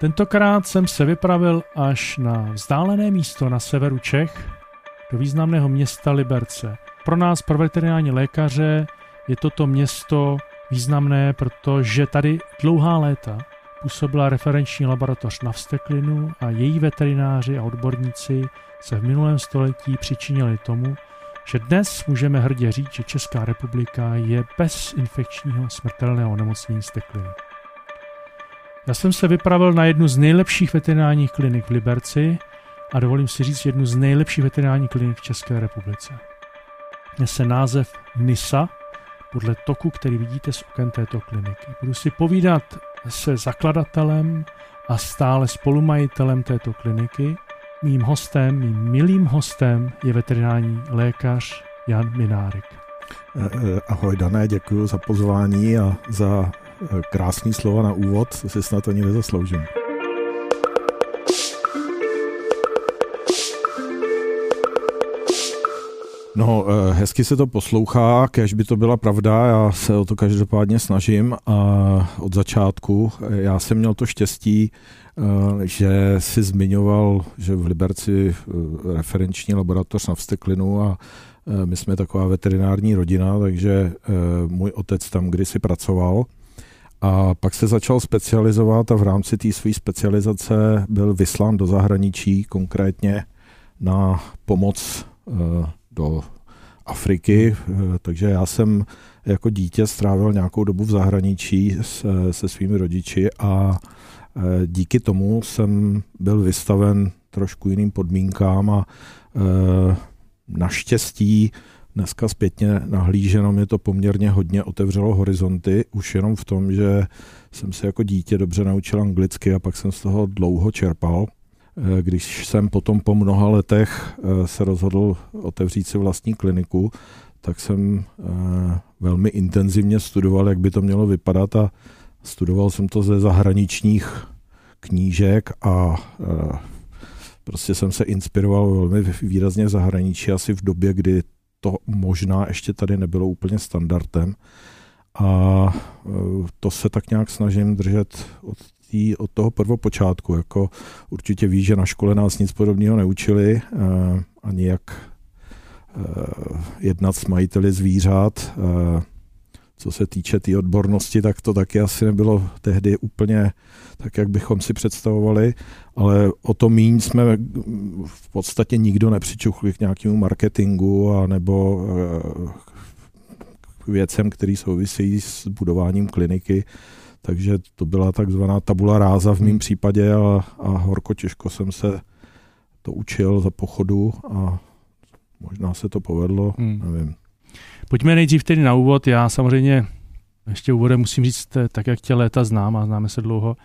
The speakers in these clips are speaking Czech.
Tentokrát jsem se vypravil až na vzdálené místo na severu Čech, do významného města Liberce. Pro nás, pro veterinární lékaře, je toto město významné, protože tady dlouhá léta působila referenční laboratoř na vsteklinu a její veterináři a odborníci se v minulém století přičinili tomu, že dnes můžeme hrdě říct, že Česká republika je bez infekčního smrtelného onemocnění stekliny. Já jsem se vypravil na jednu z nejlepších veterinárních klinik v Liberci a dovolím si říct jednu z nejlepších veterinárních klinik v České republice. Nese název NISA, podle toku, který vidíte z oken této kliniky. Budu si povídat se zakladatelem a stále spolumajitelem této kliniky. Mým hostem, mým milým hostem je veterinární lékař Jan Minárek. Eh, eh, ahoj Dané, děkuji za pozvání a za krásný slova na úvod, si snad ani nezasloužím. No, eh, hezky se to poslouchá, kež by to byla pravda, já se o to každopádně snažím a od začátku. Já jsem měl to štěstí, eh, že si zmiňoval, že v Liberci eh, referenční laboratoř na vsteklinu a my jsme taková veterinární rodina, takže můj otec tam kdysi pracoval. A pak se začal specializovat a v rámci té své specializace byl vyslán do zahraničí, konkrétně na pomoc do Afriky, eh, takže já jsem jako dítě strávil nějakou dobu v zahraničí se, se svými rodiči a eh, díky tomu jsem byl vystaven trošku jiným podmínkám a eh, naštěstí dneska zpětně nahlíženo mě to poměrně hodně otevřelo horizonty, už jenom v tom, že jsem se jako dítě dobře naučil anglicky a pak jsem z toho dlouho čerpal. Eh, když jsem potom po mnoha letech eh, se rozhodl otevřít si vlastní kliniku, tak jsem eh, velmi intenzivně studoval, jak by to mělo vypadat a studoval jsem to ze zahraničních knížek a prostě jsem se inspiroval velmi výrazně v zahraničí, asi v době, kdy to možná ještě tady nebylo úplně standardem. A to se tak nějak snažím držet od tý, od toho prvopočátku. Jako určitě ví, že na škole nás nic podobného neučili, eh, ani jak eh, jednat s majiteli zvířat. Eh, co se týče té tý odbornosti, tak to taky asi nebylo tehdy úplně tak, jak bychom si představovali, ale o to míň jsme v podstatě nikdo nepřičuchli k nějakému marketingu a nebo k věcem, který souvisí s budováním kliniky takže to byla takzvaná tabula ráza v mém hmm. případě a, a horko těžko jsem se to učil za pochodu a možná se to povedlo, hmm. nevím. Pojďme nejdřív tedy na úvod. Já samozřejmě ještě úvodem musím říct, tak jak tě léta znám a známe se dlouho,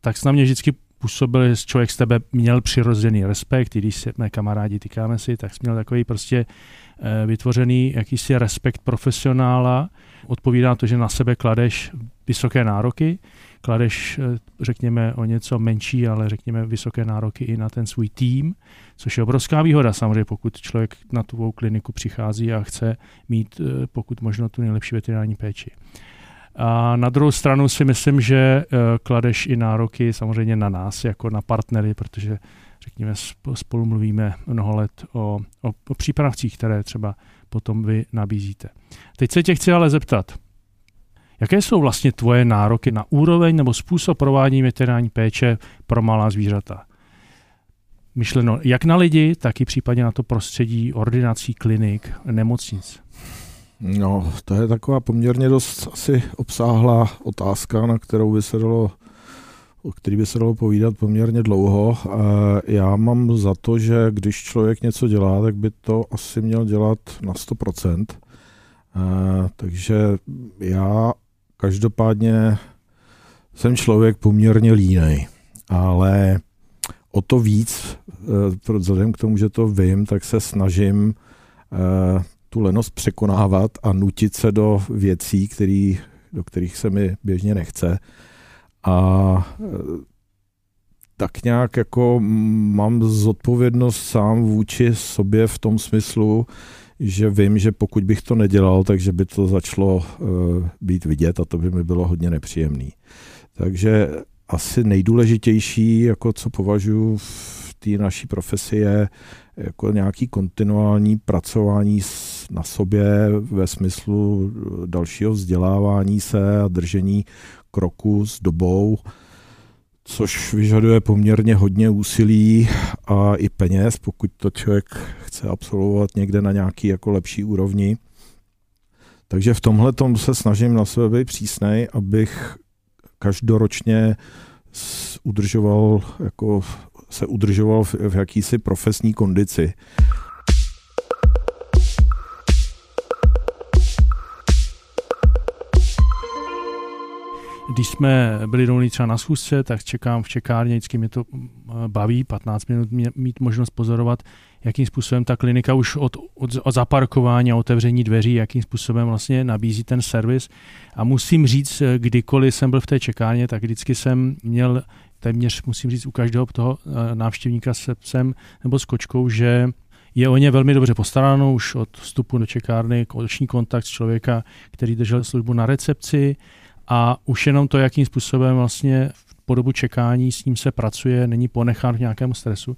tak na mě vždycky působil, že člověk z tebe měl přirozený respekt, i když jsme kamarádi, týkáme si, tak jsi měl takový prostě eh, vytvořený jakýsi respekt profesionála. Odpovídá to, že na sebe kladeš vysoké nároky, kladeš, eh, řekněme, o něco menší, ale řekněme vysoké nároky i na ten svůj tým, což je obrovská výhoda samozřejmě, pokud člověk na tu kliniku přichází a chce mít eh, pokud možno tu nejlepší veterinární péči. A na druhou stranu si myslím, že eh, kladeš i nároky samozřejmě na nás, jako na partnery, protože řekněme, spolu mluvíme mnoho let o, o, o přípravcích, které třeba potom vy nabízíte. Teď se tě chci ale zeptat, Jaké jsou vlastně tvoje nároky na úroveň nebo způsob provádění veterinární péče pro malá zvířata? Myšleno jak na lidi, tak i případně na to prostředí ordinací, klinik, nemocnic. No, to je taková poměrně dost asi obsáhlá otázka, na kterou by se dalo o který by se dalo povídat poměrně dlouho. Já mám za to, že když člověk něco dělá, tak by to asi měl dělat na 100%. Takže já Každopádně jsem člověk poměrně línej, ale o to víc, eh, vzhledem k tomu, že to vím, tak se snažím eh, tu lenost překonávat a nutit se do věcí, který, do kterých se mi běžně nechce. A eh, tak nějak jako mám zodpovědnost sám vůči sobě v tom smyslu, že vím, že pokud bych to nedělal, takže by to začalo uh, být vidět a to by mi bylo hodně nepříjemný. Takže asi nejdůležitější, jako co považuji v té naší profesi, je jako nějaký kontinuální pracování na sobě ve smyslu dalšího vzdělávání se a držení kroku s dobou, což vyžaduje poměrně hodně úsilí a i peněz, pokud to člověk chce absolvovat někde na nějaký jako lepší úrovni. Takže v tomhle se snažím na sebe být přísnej, abych každoročně udržoval, jako se udržoval v, v jakýsi profesní kondici. Když jsme byli domluví třeba na schůzce, tak čekám v čekárně, vždycky mě to eh, baví, 15 minut mít možnost pozorovat, jakým způsobem ta klinika už od, od, od zaparkování a otevření dveří, jakým způsobem vlastně nabízí ten servis. A musím říct, kdykoliv jsem byl v té čekárně, tak vždycky jsem měl téměř, musím říct, u každého toho eh, návštěvníka se psem nebo s kočkou, že je o ně velmi dobře postaráno už od vstupu do čekárny, oční kontakt s člověka, který držel službu na recepci, a už jenom to, jakým způsobem vlastně po dobu čekání s ním se pracuje, není ponechán v nějakém stresu.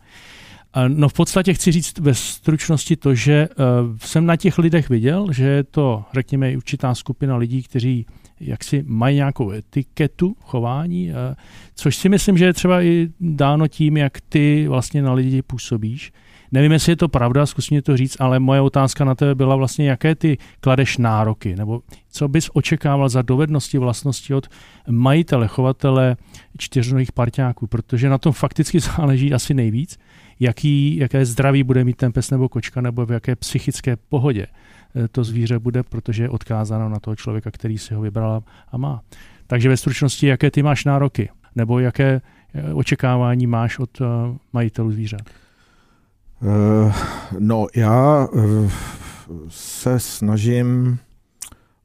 No v podstatě chci říct ve stručnosti to, že eh, jsem na těch lidech viděl, že je to, řekněme, určitá skupina lidí, kteří jaksi mají nějakou etiketu chování, eh, což si myslím, že je třeba i dáno tím, jak ty vlastně na lidi působíš. Nevím, jestli je to pravda, zkus mě to říct, ale moje otázka na tebe byla vlastně, jaké ty kladeš nároky, nebo co bys očekával za dovednosti, vlastnosti od majitele, chovatele čtyřnových parťáků, protože na tom fakticky záleží asi nejvíc, jaký, jaké zdraví bude mít ten pes nebo kočka, nebo v jaké psychické pohodě eh, to zvíře bude, protože je odkázáno na toho člověka, který si ho vybral a má. Takže ve stručnosti, jaké ty máš nároky, nebo jaké eh, očekávání máš od eh, majitelů zvířat? Uh, no, já uh, se snažím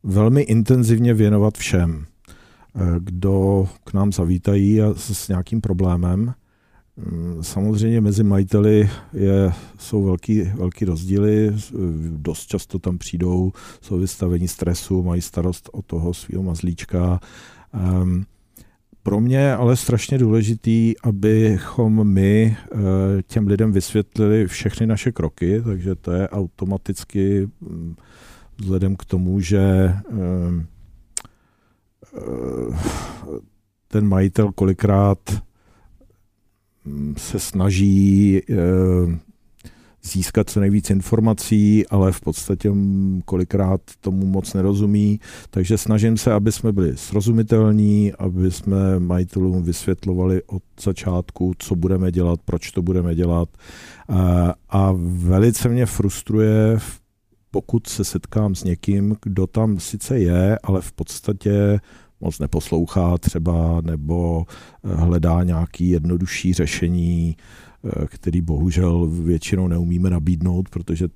velmi intenzivně věnovat všem, uh, kdo k nám zavítají a s nějakým problémem. Mm, samozřejmě mezi majiteli je, jsou velký, velký rozdíly, dost často tam přijdou, jsou vystavení stresu, mají starost o toho svého mazlíčka. Um, pro mě ale strašně důležitý, abychom my eh, těm lidem vysvětlili všechny naše kroky, takže to je automaticky mm, vzhledem k tomu, že eh, eh, ten majitel kolikrát mm, se snaží získat co nejvíc informací, ale v podstatě kolikrát tomu moc nerozumí. Takže snažím se, aby jsme byli srozumitelní, aby jsme majitelům vysvětlovali od začátku, co budeme dělat, proč to budeme dělat. A velice mě frustruje, pokud se setkám s někým, kdo tam sice je, ale v podstatě moc neposlouchá třeba nebo hledá nějaký jednodušší řešení, Eh, který bohužel většinou neumíme nabídnout, protože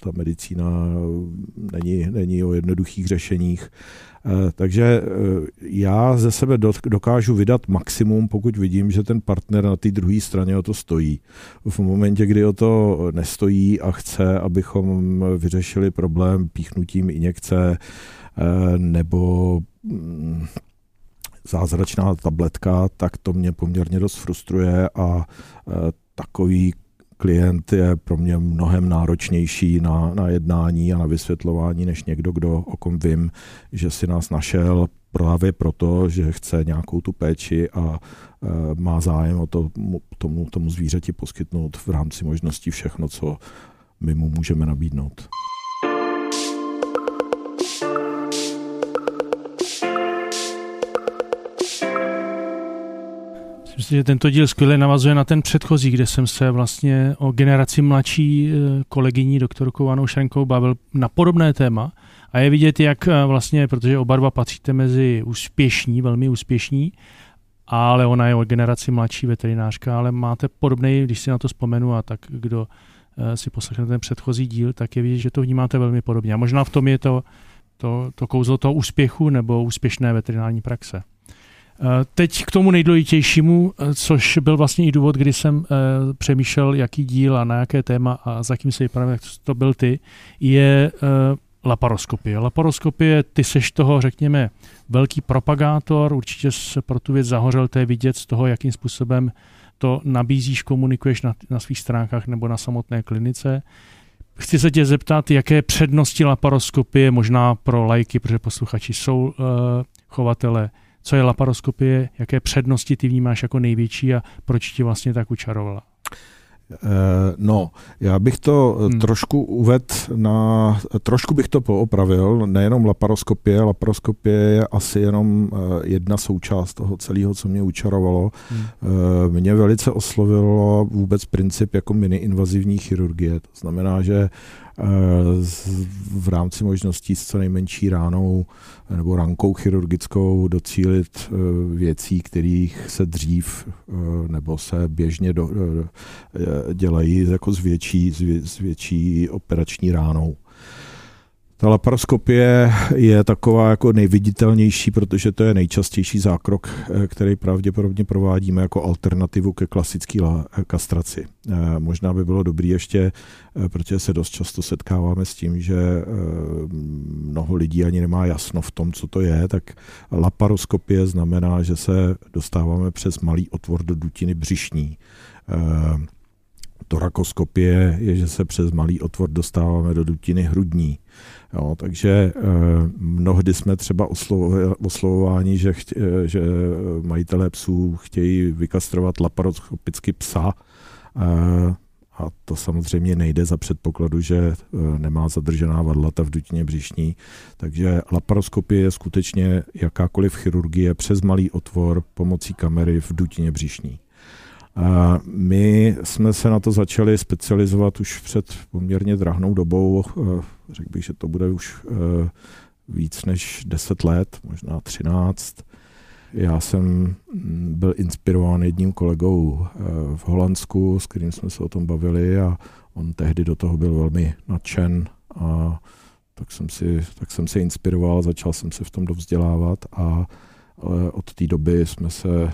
ta medicína není, není o jednoduchých řešeních. Eh, takže eh, já ze sebe dokážu vydat maximum, pokud vidím, že ten partner na té druhé straně o to stojí. V momentě, kdy o to nestojí a chce, abychom vyřešili problém píchnutím injekce nebo mm, zázračná tabletka, tak to mě poměrně dost frustruje a takový klient je pro mě mnohem náročnější na, na jednání a na vysvětlování, než někdo, kdo o kom vím, že si nás našel právě proto, že chce nějakou tu péči a e, má zájem o to, tomu, tomu zvířeti poskytnout v rámci možností všechno, co my mu můžeme nabídnout. Že tento díl skvěle navazuje na ten předchozí, kde jsem se vlastně o generaci mladší eh, kolegyní doktorkou Anou Šrenkou bavil na podobné téma. A je vidět, jak eh, vlastně, protože oba dva patříte mezi úspěšní, velmi úspěšní, ale ona je o generaci mladší veterinářka, ale máte podobný, když si na to vzpomenu a tak kdo eh, si poslechne ten předchozí díl, tak je vidět, že to vnímáte velmi podobně. A možná v tom je to, to, to kouzlo toho úspěchu nebo úspěšné veterinární praxe. Eh, teď k tomu nejdůležitějšímu, eh, což byl vlastně i důvod, kdy jsem eh, přemýšlel, jaký díl a na jaké téma a za kým se vypravím, jak to byl ty, je laparoskopie. Laparoskopie, ty seš toho, řekněme, velký propagátor, určitě se pro tu věc zahořel, to je vidět z toho, jakým způsobem to nabízíš, komunikuješ na, na svých stránkách nebo na samotné klinice. Chci se tě zeptat, jaké přednosti laparoskopie možná pro lajky, protože posluchači jsou uh, chovatele, co je laparoskopie, jaké přednosti ty vnímáš jako největší a proč ti vlastně tak učarovala? Eh, no, já bych to hmm. trošku uved na, trošku bych to poopravil, nejenom laparoskopie, laparoskopie je asi jenom eh, jedna součást toho celého, co mě učarovalo. Hmm. Mě velice oslovilo vůbec princip jako mini-invazivní chirurgie, to znamená, že v rámci možností s co nejmenší ránou nebo rankou chirurgickou docílit eh, věcí, kterých se dřív eh, nebo se běžně eh, dělají jako s větší, s větší operační ránou. Ta laparoskopie je taková jako nejviditelnější, protože to je nejčastější zákrok, eh, který pravděpodobně provádíme jako alternativu ke klasické eh, kastraci. Eh, možná by bylo dobré ještě, protože se dost často setkáváme s tím, že mnoho lidí ani nemá jasno v tom, co to je, tak laparoskopie znamená, že se dostáváme přes malý otvor do dutiny břišní torakoskopie je, že se přes malý otvor dostáváme do dutiny hrudní. Jo, takže eh, mnohdy jsme třeba oslovováni, že, chtě, eh, že majitelé psů chtějí vykastrovat laparoskopicky psa, eh, a to samozřejmě nejde za předpokladu, že eh, nemá zadržená vadlata v dutině břišní. Takže laparoskopie je skutečně jakákoliv chirurgie přes malý otvor pomocí kamery v dutině břišní. My jsme se na to začali specializovat už před poměrně drahnou dobou. Eh, řekl bych, že to bude už eh, víc než 10 let, možná 13. Já jsem mm, byl inspirován jedním kolegou eh, v Holandsku, s kterým jsme se o tom bavili a on tehdy do toho byl velmi nadšen a tak jsem si, tak jsem se inspiroval, začal jsem se v tom dovzdělávat a od té doby jsme se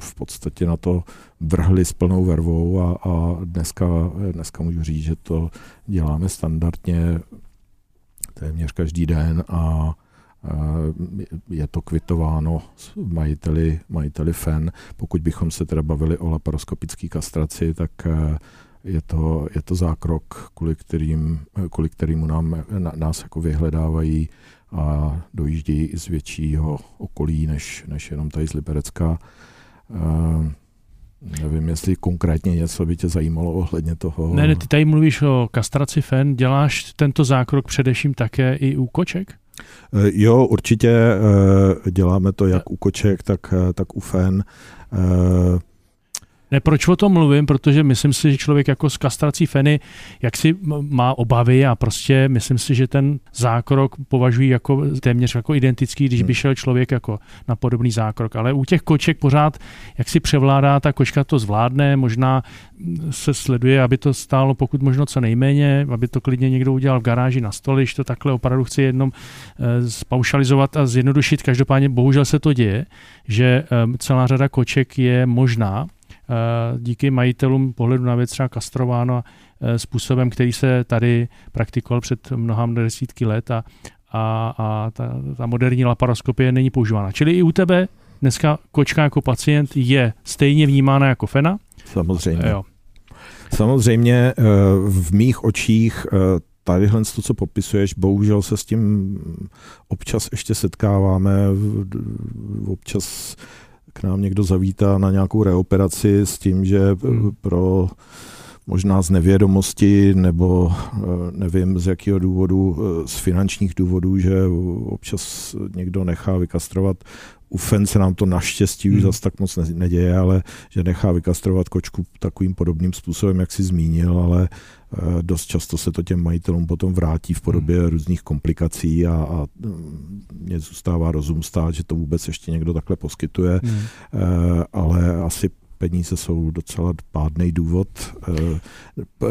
v podstatě na to vrhli s plnou vervou a, a dneska, dneska můžu říct, že to děláme standardně téměř každý den a je to kvitováno majiteli, majiteli FEN. Pokud bychom se teda bavili o laparoskopické kastraci, tak je to, je to zákrok, kvůli, kterým, kvůli kterému nám, nás jako vyhledávají a dojíždějí i z většího okolí, než, než jenom tady z Liberecka. Uh, nevím, jestli konkrétně něco by tě zajímalo ohledně toho. Ne, ne, ty tady mluvíš o kastraci fen. Děláš tento zákrok především také i u koček? Uh, jo, určitě uh, děláme to jak u koček, tak, tak u fen. Ne, proč o tom mluvím? Protože myslím si, že člověk jako s kastrací feny, jak si má obavy a prostě myslím si, že ten zákrok považují jako téměř jako identický, když by hmm. šel člověk jako na podobný zákrok. Ale u těch koček pořád, jak si převládá, ta kočka to zvládne, možná se sleduje, aby to stálo pokud možno co nejméně, aby to klidně někdo udělal v garáži na stole, když to takhle opravdu chci jednom e, spaušalizovat a zjednodušit. Každopádně bohužel se to děje, že e, celá řada koček je možná Eh, díky majitelům pohledu na věc třeba kastrováno eh, způsobem, který se tady praktikoval před mnoha desítky let a, a, a ta, ta moderní laparoskopie není používána. Čili i u tebe dneska kočka jako pacient je stejně vnímána jako fena? Samozřejmě. Jo. Samozřejmě eh, v mých očích tadyhle to, co popisuješ, bohužel se s tím občas ještě setkáváme, občas k nám někdo zavítá na nějakou reoperaci s tím, že hmm. pro možná z nevědomosti nebo eh, nevím z jakého důvodu, eh, z finančních důvodů, že občas někdo nechá vykastrovat u FEN se nám to naštěstí už hmm. zase tak moc neděje, ale že nechá vykastrovat kočku takovým podobným způsobem, jak si zmínil, ale eh, dost často se to těm majitelům potom vrátí v podobě hmm. různých komplikací a, a mm, mě zůstává rozum stát, že to vůbec ještě někdo takhle poskytuje, hmm. Eh, ale asi peníze jsou docela pádný důvod. Eh,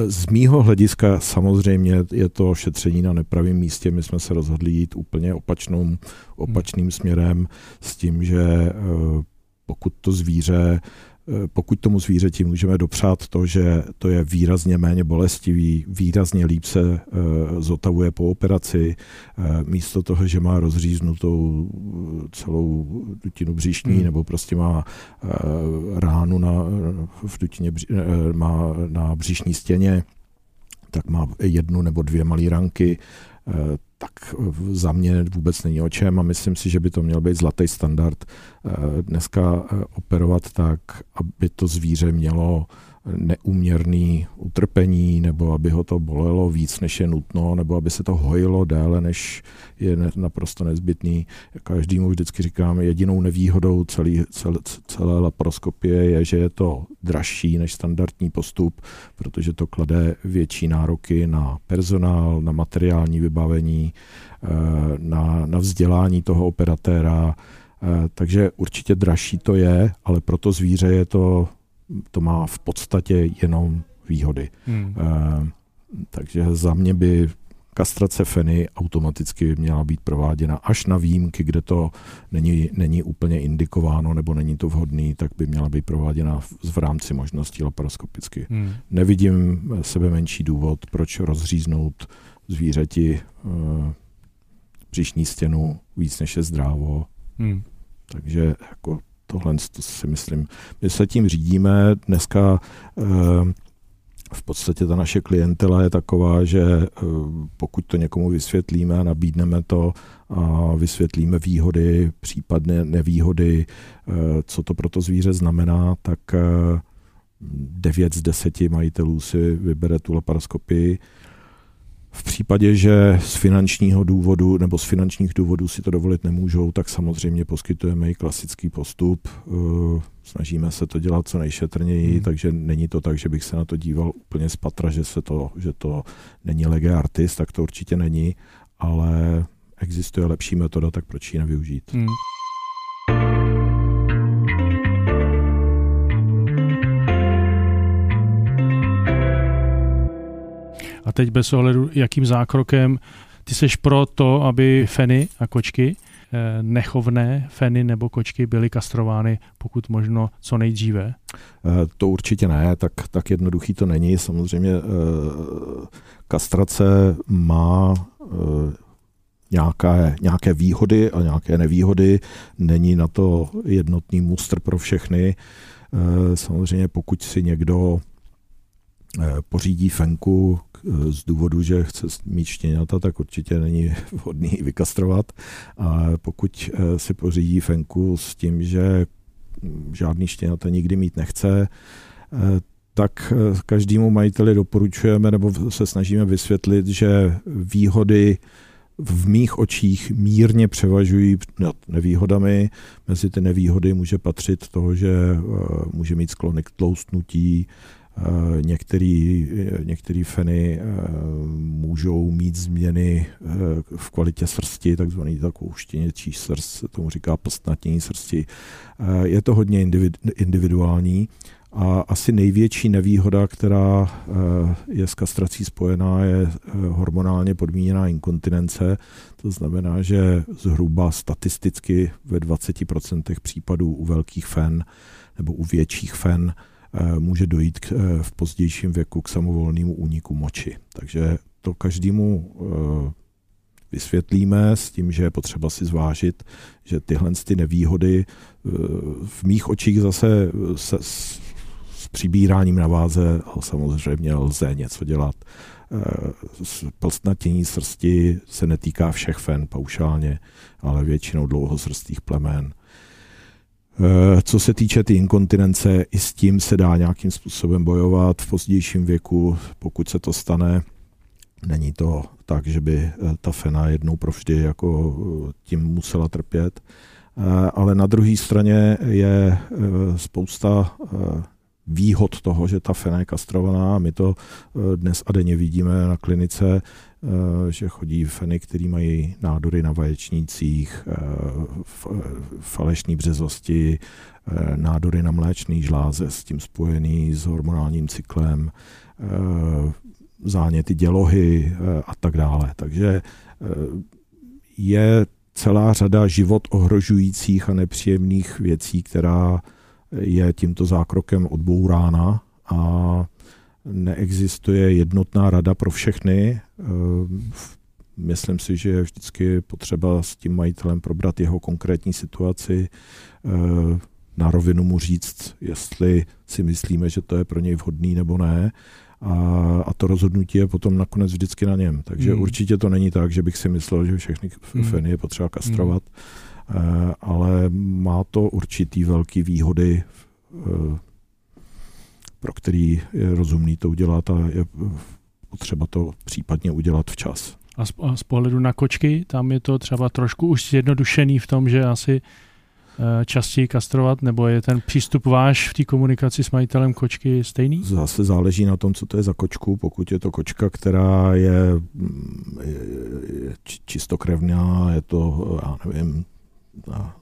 z mýho hlediska samozřejmě je to šetření na nepravém místě. My jsme se rozhodli jít úplně opačnou, opačným směrem s tím, že eh, pokud to zvíře Eh, pokud tomu zvířeti můžeme dopřát to, že to je výrazně méně bolestivý, výrazně líp se eh, zotavuje po operaci, eh, místo toho, že má rozříznutou celou dutinu břišní hmm. nebo prostě má ránu na, v dutině, má na břišní stěně, tak má jednu nebo dvě malé ranky, tak za mě vůbec není o čem a myslím si, že by to měl být zlatý standard dneska operovat tak, aby to zvíře mělo neuměrný utrpení, nebo aby ho to bolelo víc, než je nutno, nebo aby se to hojilo déle, než je naprosto nezbytný. Každému vždycky říkám, jedinou nevýhodou celý, celé, celé laparoskopie je, že je to dražší než standardní postup, protože to klade větší nároky na personál, na materiální vybavení, eh, na, na vzdělání toho operatéra, eh, takže určitě dražší to je, ale pro to zvíře je to to má v podstatě jenom výhody. Hmm. Uh, takže za mě by kastrace feny automaticky měla být prováděna až na výjimky, kde to není, není úplně indikováno nebo není to vhodný, tak by měla být prováděna v, v rámci možností laparoskopicky. Hmm. Nevidím sebe menší důvod, proč rozříznout zvířeti uh, břišní stěnu víc než je zdrávo. Hmm. Takže jako tohle to si myslím. My se tím řídíme. Dneska eh, v podstatě ta naše klientela je taková, že eh, pokud to někomu vysvětlíme a nabídneme to a vysvětlíme výhody, případně nevýhody, eh, co to pro to zvíře znamená, tak 9 z 10 majitelů si vybere tu laparoskopii v případě, že z finančního důvodu nebo z finančních důvodů si to dovolit nemůžou, tak samozřejmě poskytujeme i klasický postup. Eh, snažíme se to dělat co nejšetrněji, hmm. takže není to tak, že bych se na to díval úplně z patra, že, se to, že to není lege artist, tak to určitě není, ale existuje lepší metoda, tak proč ji nevyužít. Hmm. Teď bez ohledu, jakým zákrokem ty seš pro to, aby feny a kočky, eh, nechovné feny nebo kočky byly kastrovány pokud možno co nejdříve? Eh, to určitě ne, tak, tak jednoduchý to není. Samozřejmě eh, kastrace má nějaké, nějaké výhody a nějaké nevýhody. Není na to jednotný mustr pro všechny. Samozřejmě pokud si někdo pořídí fenku, z důvodu, že chce mít štěňata, tak určitě není vhodný vykastrovat. A pokud eh, si pořídí fenku s tím, že žádný štěňata nikdy mít nechce, eh, tak eh, každému majiteli doporučujeme nebo se snažíme vysvětlit, že výhody v mých očích mírně převažují nad nevýhodami. Mezi ty nevýhody může patřit to, že může mít sklony k tloustnutí, některý, eh, některý feny eh, můžou mít změny v kvalitě srsti, takzvaný takovou štěněčí srst, tomu říká plstnatění srsti. Je to hodně individuální a asi největší nevýhoda, která je s kastrací spojená, je hormonálně podmíněná inkontinence. To znamená, že zhruba statisticky ve 20% případů u velkých fen nebo u větších fen Eh, může dojít k, eh, v pozdějším věku k samovolnému úniku moči. Takže to každému eh, vysvětlíme s tím, že je potřeba si zvážit, že tyhle ty nevýhody v mých očích zase se, s, přibíráním na váze samozřejmě lze něco dělat. Plstnatění srsti se netýká všech fen paušálně, ale většinou dlouhosrstých plemen. Eh, co se týče ty inkontinence, i s tím se dá nějakým způsobem bojovat v pozdějším věku, pokud se to stane. Není to tak, že by eh, ta fena jednou provždy jako eh, tím musela trpět. Ale na druhé straně je spousta výhod toho, že ta fena je kastrovaná. My to dnes a denně vidíme na klinice, Eh, že chodí feny, které mají nádory na vaječnících, eh, falešní březosti, eh, nádory na mléčný žláze s tím spojený s hormonálním cyklem, záněty dělohy a tak dále. Takže je celá řada život ohrožujících a nepříjemných věcí, která je tímto zákrokem odbourána a neexistuje jednotná rada pro všechny. Myslím si, že je vždycky potřeba s tím majitelem probrat jeho konkrétní situaci, na rovinu mu říct, jestli si myslíme, že to je pro něj vhodný nebo ne. A, a to rozhodnutí je potom nakonec vždycky na něm. Takže hmm. určitě to není tak, že bych si myslel, že všechny hmm. feny je potřeba kastrovat, hmm. Ale má to určitý velký výhody, eh, pro který je rozumný to udělat a je potřeba to případně udělat včas. A z, a z pohledu na kočky, tam je to třeba trošku už zjednodušený v tom, že asi Eh, častěji kastrovat, nebo je ten přístup váš v té komunikaci s majitelem kočky stejný? Zase záleží na tom, co to je za kočku. Pokud je to kočka, která je, mm, je čistokrevná, je to, já nevím,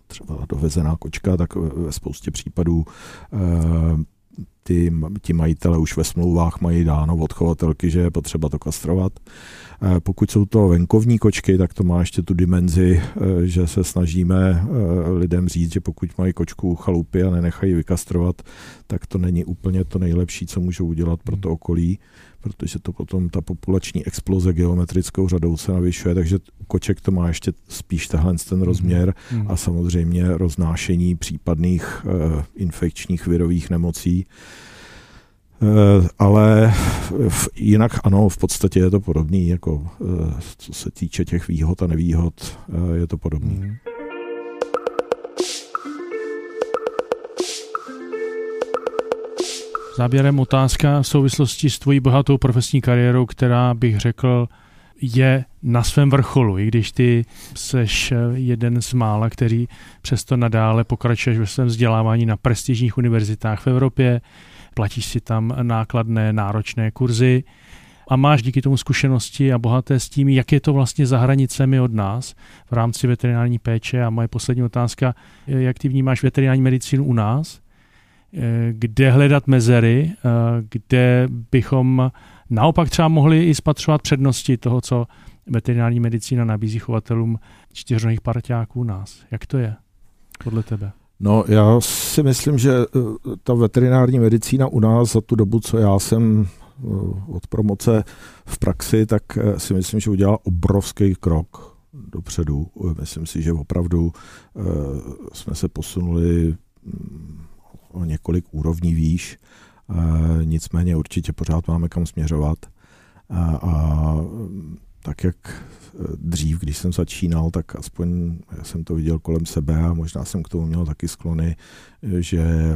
třeba dovezená kočka, tak ve spoustě případů eh, ty, ti majitele už ve smlouvách mají dáno od chovatelky, že je potřeba to kastrovat. Eh, pokud jsou to venkovní kočky, tak to má ještě tu dimenzi, eh, že se snažíme eh, lidem říct, že pokud mají kočku chalupy a nenechají vykastrovat, tak to není úplně to nejlepší, co můžou udělat pro to okolí, protože to potom ta populační exploze geometrickou řadou se navyšuje, takže u koček to má ještě spíš tenhle ten rozměr hmm. a samozřejmě roznášení případných infekčních virových nemocí. Eh, ale jinak ano, v podstatě je to podobný, jako eh, co se týče těch výhod a nevýhod, eh, je to podobný. Mm. Záběrem otázka v souvislosti s tvojí bohatou profesní kariérou, která bych řekl, je na svém vrcholu, i když ty seš jeden z mála, který přesto nadále pokračuješ ve svém vzdělávání na prestižních univerzitách v Evropě, platíš si tam nákladné, náročné kurzy. A máš díky tomu zkušenosti a bohaté s tím, jak je to vlastně za hranicemi od nás v rámci veterinární péče. A moje poslední otázka, jak ty vnímáš veterinární medicínu u nás, kde hledat mezery, kde bychom naopak třeba mohli i spatřovat přednosti toho, co veterinární medicína nabízí chovatelům čtyřnohých parťáků u nás. Jak to je podle tebe? No, já si myslím, že eh, ta veterinární medicína u nás za tu dobu, co já jsem eh, od promoce v praxi, tak eh, si myslím, že udělala obrovský krok dopředu. Myslím si, že opravdu jsme se posunuli mm, o několik úrovní výš, nicméně určitě pořád máme kam směřovat. A, a tak jak eh, dřív, když jsem začínal, tak aspoň jsem to viděl kolem sebe a možná jsem k tomu měl taky sklony, eh, že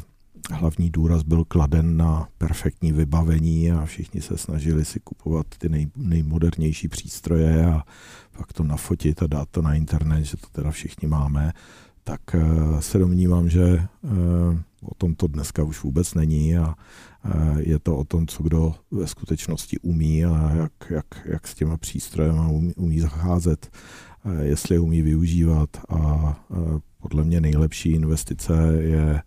hlavní důraz byl kladen na perfektní vybavení a všichni se snažili si kupovat ty nej, nejmodernější přístroje a pak to nafotit a dát to na internet, že to teda všichni máme, tak eh, se domnívám, že o tom to dneska už vůbec není a je to o tom, co kdo ve skutečnosti umí a jak, jak, jak s těma přístrojem umí, umí zacházet, jestli je umí využívat a podle mě nejlepší investice je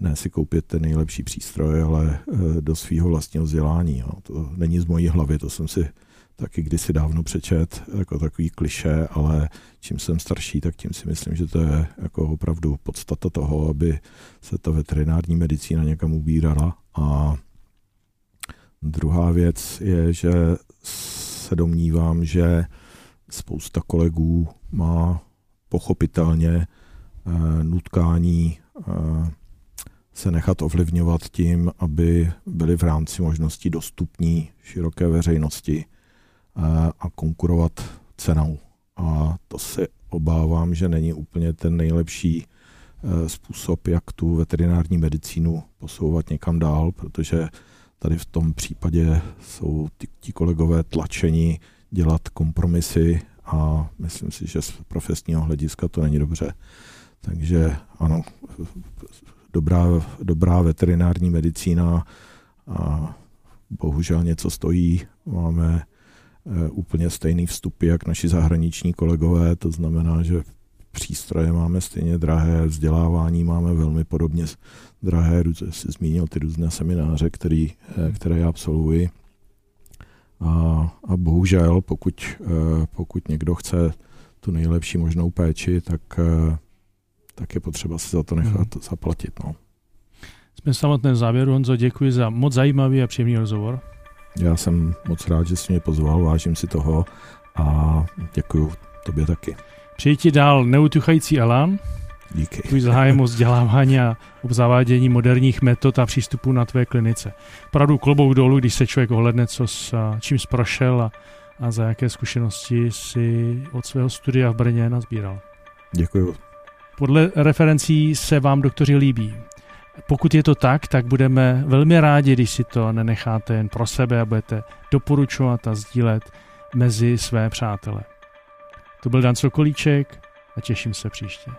ne si koupit ten nejlepší přístroj, ale e, do svého vlastního vzdělání. To není z mojí hlavy, to jsem si taky kdysi dávno přečet jako takový kliše, ale čím jsem starší, tak tím si myslím, že to je jako opravdu podstata toho, aby se ta veterinární medicína někam ubírala. A druhá věc je, že se domnívám, že spousta kolegů má pochopitelně eh, nutkání eh, se nechat ovlivňovat tím, aby byli v rámci možností dostupní široké veřejnosti a konkurovat cenou. A to se obávám, že není úplně ten nejlepší e, způsob, jak tu veterinární medicínu posouvat někam dál, protože tady v tom případě jsou ti, ti kolegové tlačeni dělat kompromisy a myslím si, že z profesního hlediska to není dobře. Takže ano, dobrá, dobrá veterinární medicína a bohužel něco stojí. Máme úplně stejný vstupy, jak naši zahraniční kolegové, to znamená, že přístroje máme stejně drahé, vzdělávání máme velmi podobně drahé, jsi zmínil ty různé semináře, který, eh, které já absolvuji. A, a bohužel, pokud, eh, pokud někdo chce tu nejlepší možnou péči, tak, eh, tak je potřeba si za to nechat hmm. zaplatit. No. Jsme v samotném závěru. Honzo, děkuji za moc zajímavý a příjemný rozhovor. Já jsem moc rád, že jsi mě pozval, vážím si toho a děkuji tobě taky. Přeji ti dál neutuchající elán. Díky. Tvůj zájem o vzdělávání a o zavádění moderních metod a přístupů na tvé klinice. Pravdu klobouk dolů, když se člověk ohledne, co s, čím zprošel a, a za jaké zkušenosti si od svého studia v Brně nazbíral. Děkuji. Podle referencí se vám doktoři líbí. Pokud je to tak, tak budeme velmi rádi, když si to nenecháte jen pro sebe a budete doporučovat a sdílet mezi své přátele. To byl Dan Sokolíček a těším se příště.